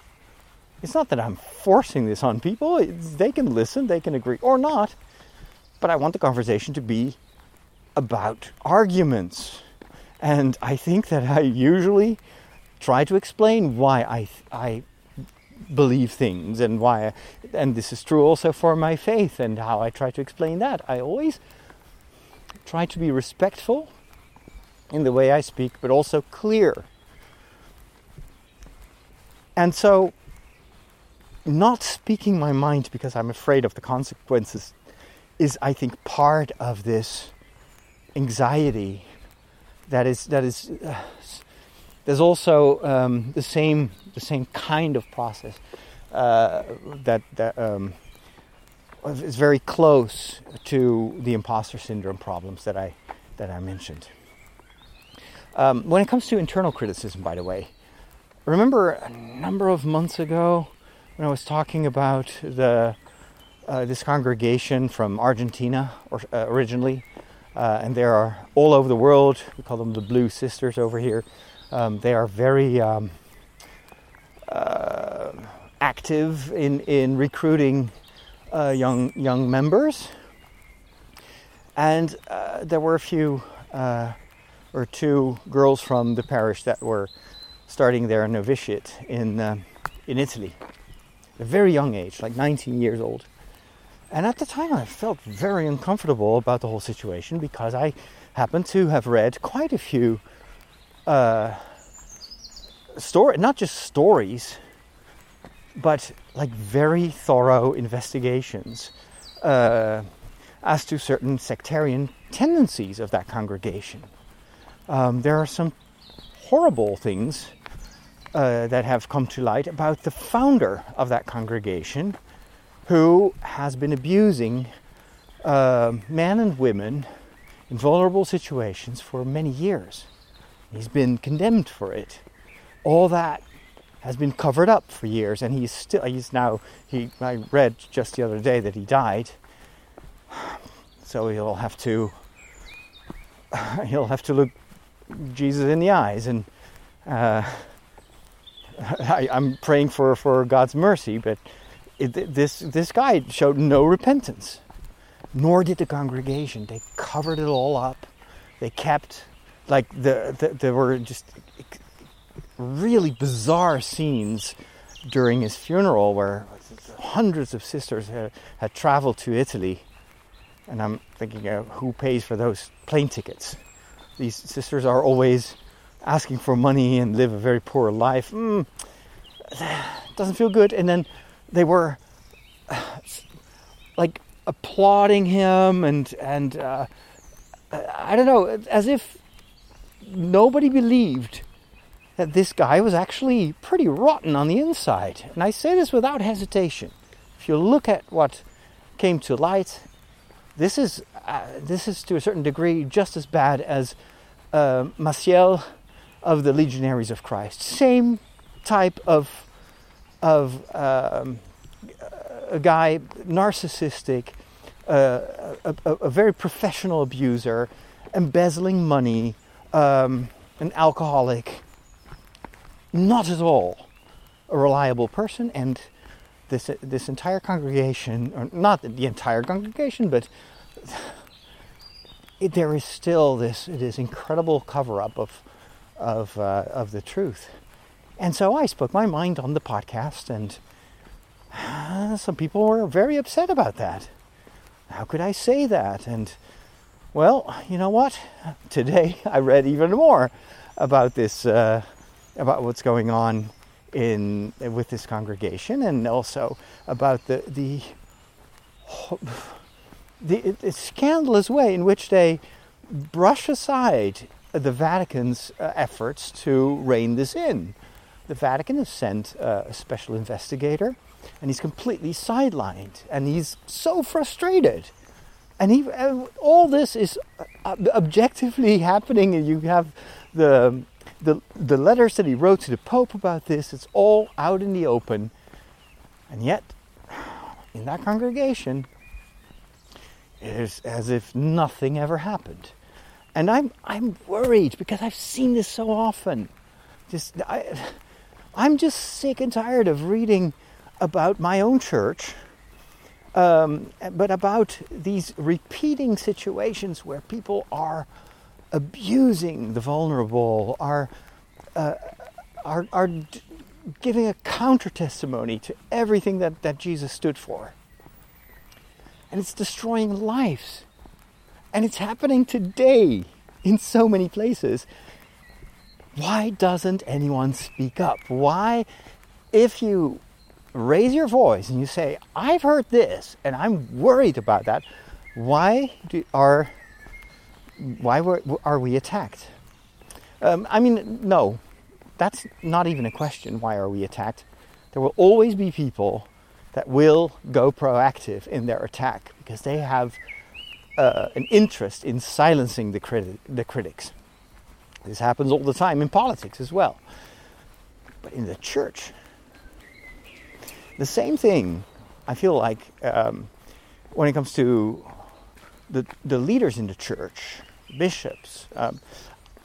It's not that I'm forcing this on people. It's, they can listen, they can agree or not. But I want the conversation to be about arguments. And I think that I usually try to explain why I, I believe things and why, and this is true also for my faith and how I try to explain that. I always try to be respectful in the way I speak, but also clear. And so, not speaking my mind because I'm afraid of the consequences is, I think, part of this anxiety that is that is. Uh, there's also um, the same the same kind of process uh, that that um, is very close to the imposter syndrome problems that I that I mentioned. Um, when it comes to internal criticism, by the way, remember a number of months ago when I was talking about the uh, this congregation from Argentina or, uh, originally, uh, and they are all over the world. We call them the Blue Sisters over here. Um, they are very um, uh, active in in recruiting uh, young young members, and uh, there were a few or two girls from the parish that were starting their novitiate in, in Italy. A very young age, like 19 years old. And at the time, I felt very uncomfortable about the whole situation because I happened to have read quite a few uh, story, not just stories, but like very thorough investigations uh, as to certain sectarian tendencies of that congregation um, there are some horrible things uh, that have come to light about the founder of that congregation who has been abusing uh, men and women in vulnerable situations for many years. He's been condemned for it. All that has been covered up for years, and he's still, he's now, he, I read just the other day that he died. So he'll have to, he'll have to look Jesus in the eyes, and uh, I, am praying for, for God's mercy. But it, this this guy showed no repentance, nor did the congregation. They covered it all up. They kept like the, the there were just really bizarre scenes during his funeral where hundreds of sisters had, had traveled to Italy. And I'm thinking, uh, who pays for those plane tickets? these sisters are always asking for money and live a very poor life. Mm, doesn't feel good. And then they were like applauding him and and uh, I don't know, as if nobody believed that this guy was actually pretty rotten on the inside. And I say this without hesitation. If you look at what came to light, this is uh, this is to a certain degree just as bad as uh, Maciel of the Legionaries of Christ. Same type of of um, a guy narcissistic, uh, a, a, a, very professional abuser, embezzling money, um, an alcoholic. Not at all a reliable person, and this this entire congregation, or not the entire congregation, but it, there is still this this incredible cover up of of uh, of the truth. And so I spoke my mind on the podcast, and uh, some people were very upset about that. How could I say that? And well, you know what? Today I read even more about this, uh, about what's going on in with this congregation, and also about the the the, the scandalous way in which they brush aside the Vatican's uh, efforts to rein this in. The Vatican has sent uh, a special investigator, and he's completely sidelined, and he's so frustrated. And he, uh, all this is uh, objectively happening, and you have the, the the letters that he wrote to the Pope about this. It's all out in the open, and yet, in that congregation, it is as if nothing ever happened. And I'm I'm worried because I've seen this so often. Just I I'm just sick and tired of reading about my own church, um, but about these repeating situations where people are abusing the vulnerable, are uh, are, are giving a counter testimony to everything that, that Jesus stood for. And it's destroying lives. And it's happening today in so many places. Why doesn't anyone speak up? Why, if you raise your voice and you say, I've heard this and I'm worried about that, why do, are, why were, are we attacked? Um, I mean, no, that's not even a question. Why are we attacked? There will always be people that will go proactive in their attack because they have uh, an interest in silencing the, the critics. This happens all the time in politics as well. But in the church, the same thing, I feel like, um, when it comes to the, the leaders in the church, bishops, um,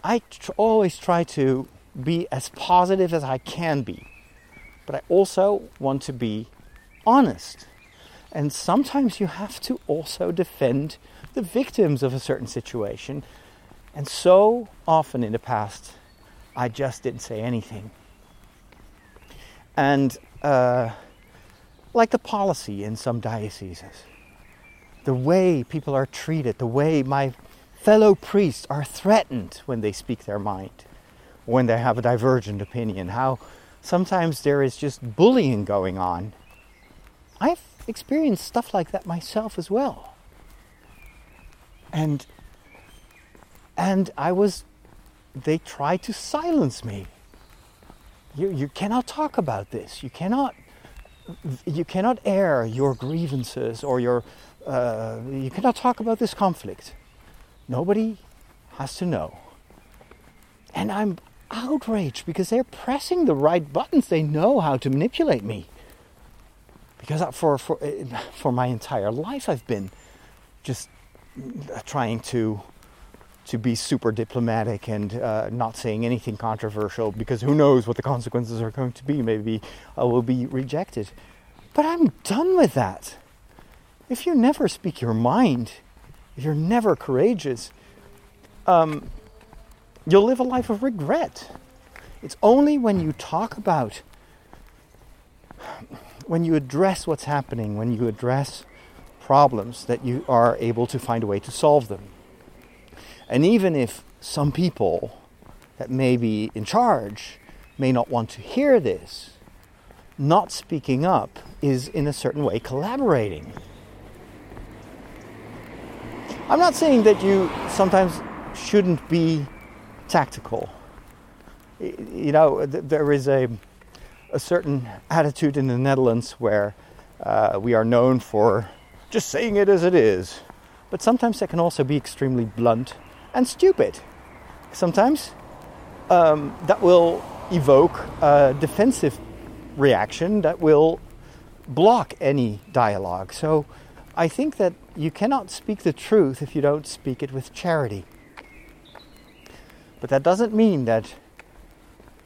I tr- always try to be as positive as I can be. But I also want to be honest. And sometimes you have to also defend the victims of a certain situation. And so often in the past, I just didn't say anything. And uh, like the policy in some dioceses, the way people are treated, the way my fellow priests are threatened when they speak their mind, when they have a divergent opinion, how sometimes there is just bullying going on I've experienced stuff like that myself as well. And and I was they tried to silence me. You you cannot talk about this. You cannot you cannot air your grievances or your uh, you cannot talk about this conflict. Nobody has to know. And I'm outraged because they're pressing the right buttons. They know how to manipulate me because for for eh, for my entire life I've been just trying to to be super diplomatic and uh, not saying anything controversial because who knows what the consequences are going to be. Maybe I will be rejected. But I'm done with that. If you never speak your mind, if you're never courageous, um, you'll live a life of regret. It's only when you talk about when you address what's happening, when you address problems, that you are able to find a way to solve them. And even if some people that may be in charge may not want to hear this, not speaking up is in a certain way collaborating. I'm not saying that you sometimes shouldn't be tactical. You know, there is a, a certain attitude in the Netherlands where uh, we are known for just saying it as it is. But sometimes that can also be extremely blunt and stupid. Sometimes um, that will evoke a defensive reaction that will block any dialogue. So I think that you cannot speak the truth if you don't speak it with charity. But that doesn't mean that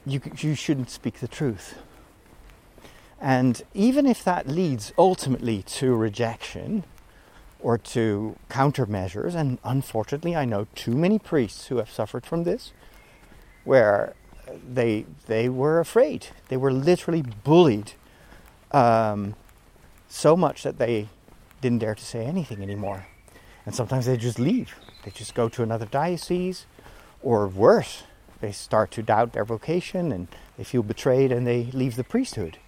you, you shouldn't speak the truth. And even if that leads ultimately to rejection or to countermeasures, and unfortunately, I know too many priests who have suffered from this, where they they were afraid. They were literally bullied um, so much that they didn't dare to say anything anymore. And sometimes they just leave. They just go to another diocese, or worse, they start to doubt their vocation and they feel betrayed and they leave the priesthood.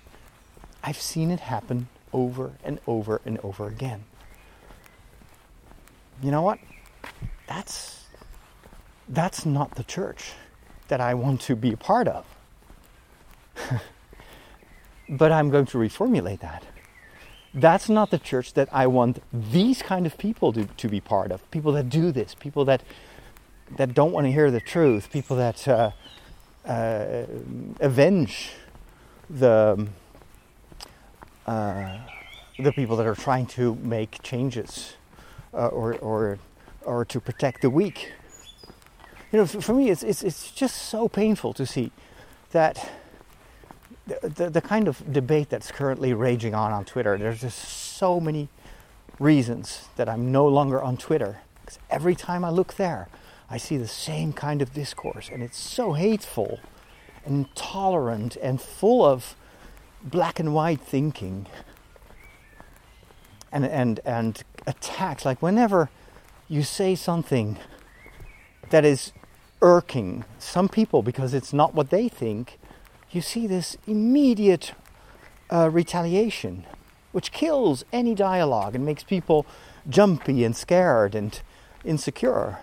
I've seen it happen over and over and over again. You know what? That's that's not the church that I want to be a part of. but I'm going to reformulate that. That's not the church that I want these kind of people to, to be part of. People that do this, people that that don't want to hear the truth, people that uh, uh, avenge the uh, the people that are trying to make changes uh, or or or to protect the weak you know, for me, it's, it's, it's just so painful to see that the, the, the, kind of debate that's currently raging on on Twitter, there's just so many reasons that I'm no longer on Twitter. Because every time I look there, I see the same kind of discourse, and it's so hateful and intolerant and full of black and white thinking and, and, and attacks. Like, whenever you say something that is irking some people because it's not what they think, you see this immediate uh, retaliation, which kills any dialogue and makes people jumpy and scared and insecure.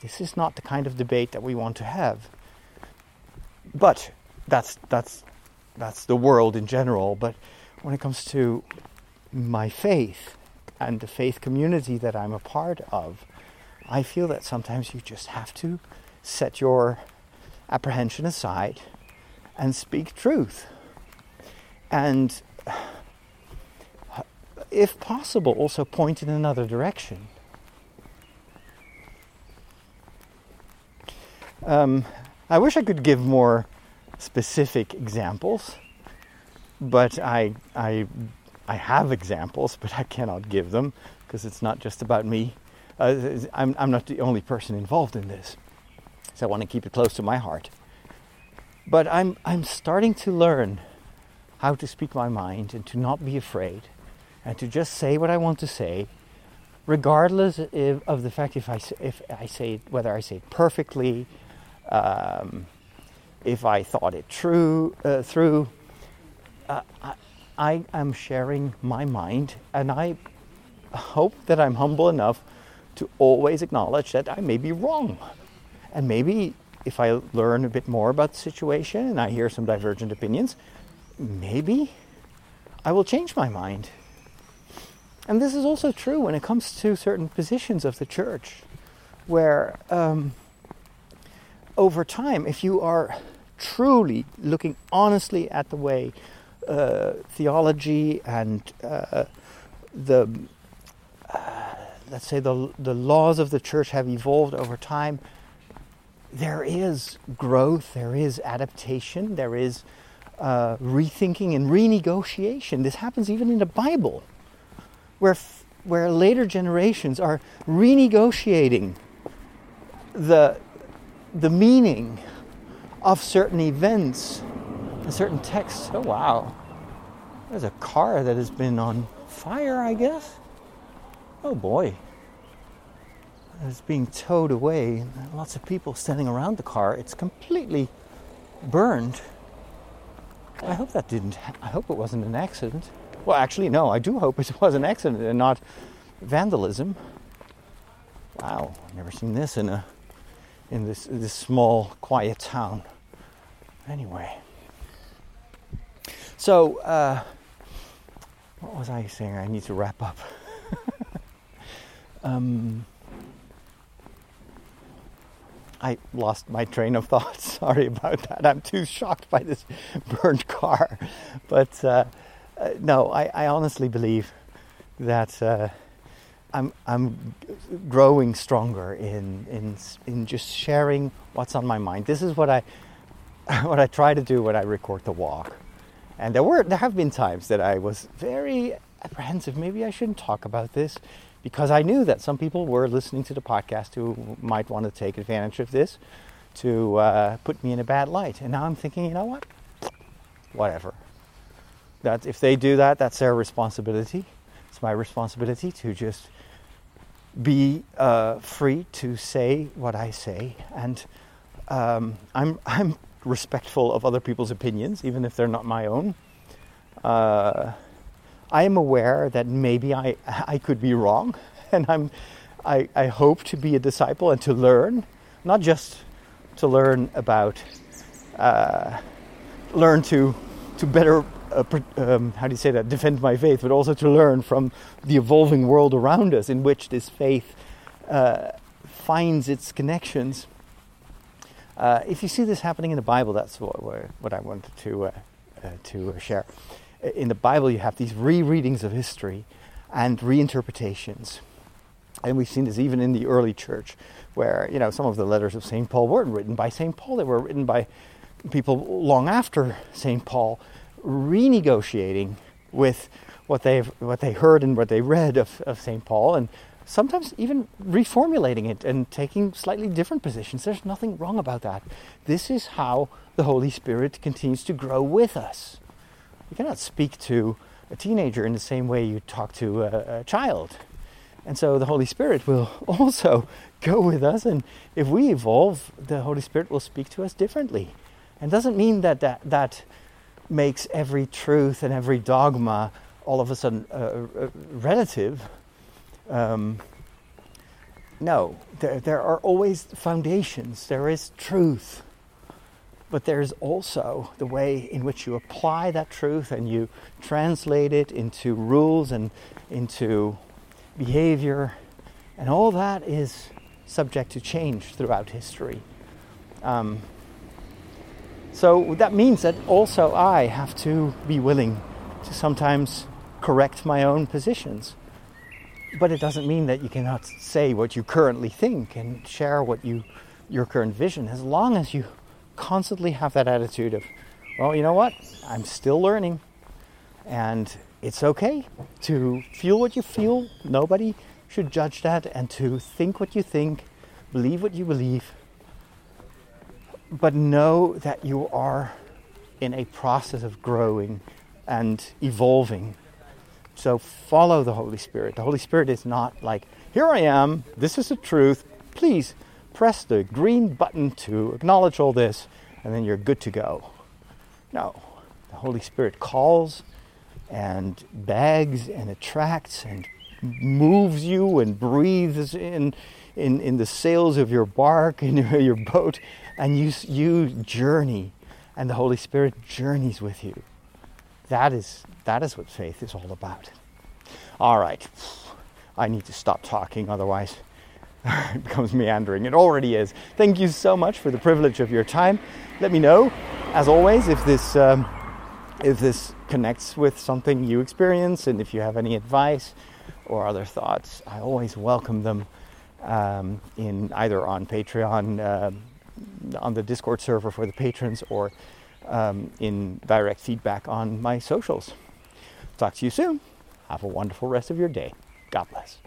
This is not the kind of debate that we want to have. But that's that's that's the world in general. But when it comes to my faith and the faith community that I'm a part of, I feel that sometimes you just have to set your apprehension aside and speak truth. And if possible, also point in another direction. Um, I wish I could give more specific examples, but I, I, I have examples, but I cannot give them because it's not just about me. Uh, I'm, I'm not the only person involved in this, so I want to keep it close to my heart. But I'm, I'm starting to learn how to speak my mind and to not be afraid and to just say what I want to say, regardless of the fact if I, if I say it, whether I say it perfectly, um, if I thought it true, uh, through. Uh, I, I am sharing my mind, and I hope that I'm humble enough to always acknowledge that I may be wrong. And maybe if I learn a bit more about the situation and I hear some divergent opinions, maybe I will change my mind. And this is also true when it comes to certain positions of the church, where um, over time, if you are truly looking honestly at the way uh, theology and uh, the let's say the, the laws of the church have evolved over time, there is growth, there is adaptation, there is uh, rethinking and renegotiation. This happens even in the Bible, where, where later generations are renegotiating the, the meaning of certain events and certain texts. Oh, wow. There's a car that has been on fire, I guess. Oh boy. It's being towed away. Lots of people standing around the car. It's completely burned. I hope that didn't. I hope it wasn't an accident. Well, actually, no. I do hope it was an accident and not vandalism. Wow, I've never seen this in a in this this small, quiet town. Anyway, so uh, what was I saying? I need to wrap up. um, I lost my train of thought. Sorry about that. I'm too shocked by this burned car. But uh, uh, no, I, I, honestly believe that uh, I'm, I'm growing stronger in, in, in just sharing what's on my mind. This is what I, what I try to do when I record the walk. And there were there have been times that I was very apprehensive. Maybe I shouldn't talk about this because I knew that some people were listening to the podcast who might want to take advantage of this to uh, put me in a bad light. And now I'm thinking, you know what? Whatever. That if they do that, that's their responsibility. It's my responsibility to just be uh, free to say what I say, and um, I'm I'm respectful of other people's opinions, even if they're not my own. Uh, I am aware that maybe I, I could be wrong, and I'm, I, I hope to be a disciple and to learn, not just to learn about, uh, learn to, to better, uh, um, how do you say that, defend my faith, but also to learn from the evolving world around us in which this faith uh, finds its connections. Uh, if you see this happening in the Bible, that's what, what I wanted to, uh, uh, to share in the Bible, you have these rereadings of history and reinterpretations. And we've seen this even in the early church, where you know some of the letters of St. Paul weren't written by St. Paul; they were written by people long after St. Paul, renegotiating with what they've what they heard and what they read of, of St. Paul, and sometimes even reformulating it and taking slightly different positions. There's nothing wrong about that. This is how the Holy Spirit continues to grow with us. You cannot speak to a teenager in the same way you talk to a, a child. And so the Holy Spirit will also go with us, and if we evolve, the Holy Spirit will speak to us differently. And doesn't mean that that, that makes every truth and every dogma all of a sudden uh, uh, relative. Um, no, there, there are always foundations, there is truth but there's also the way in which you apply that truth and you translate it into rules and into behavior, and all that is subject to change throughout history. Um, so that means that also I have to be willing to sometimes correct my own positions. But it doesn't mean that you cannot say what you currently think and share what you your current vision as long as you constantly have that attitude of, well, you know what? I'm still learning. And it's okay to feel what you feel. Nobody should judge that. And to think what you think, believe what you believe. But know that you are in a process of growing and evolving. So follow the Holy Spirit. The Holy Spirit is not like, here I am, this is the truth, please press the green button to acknowledge all this, and then you're good to go. No, the Holy Spirit calls and begs and attracts and moves you and breathes in, in, in the sails of your bark and your boat, and you, you journey, and the Holy Spirit journeys with you. That is, that is what faith is all about. All right, I need to stop talking, otherwise it becomes meandering. It already is. Thank you so much for the privilege of your time. Let me know, as always, if this um, if this connects with something you experience, and if you have any advice or other thoughts. I always welcome them um, in either on Patreon, uh, on the Discord server for the patrons, or um, in direct feedback on my socials. Talk to you soon. Have a wonderful rest of your day. God bless.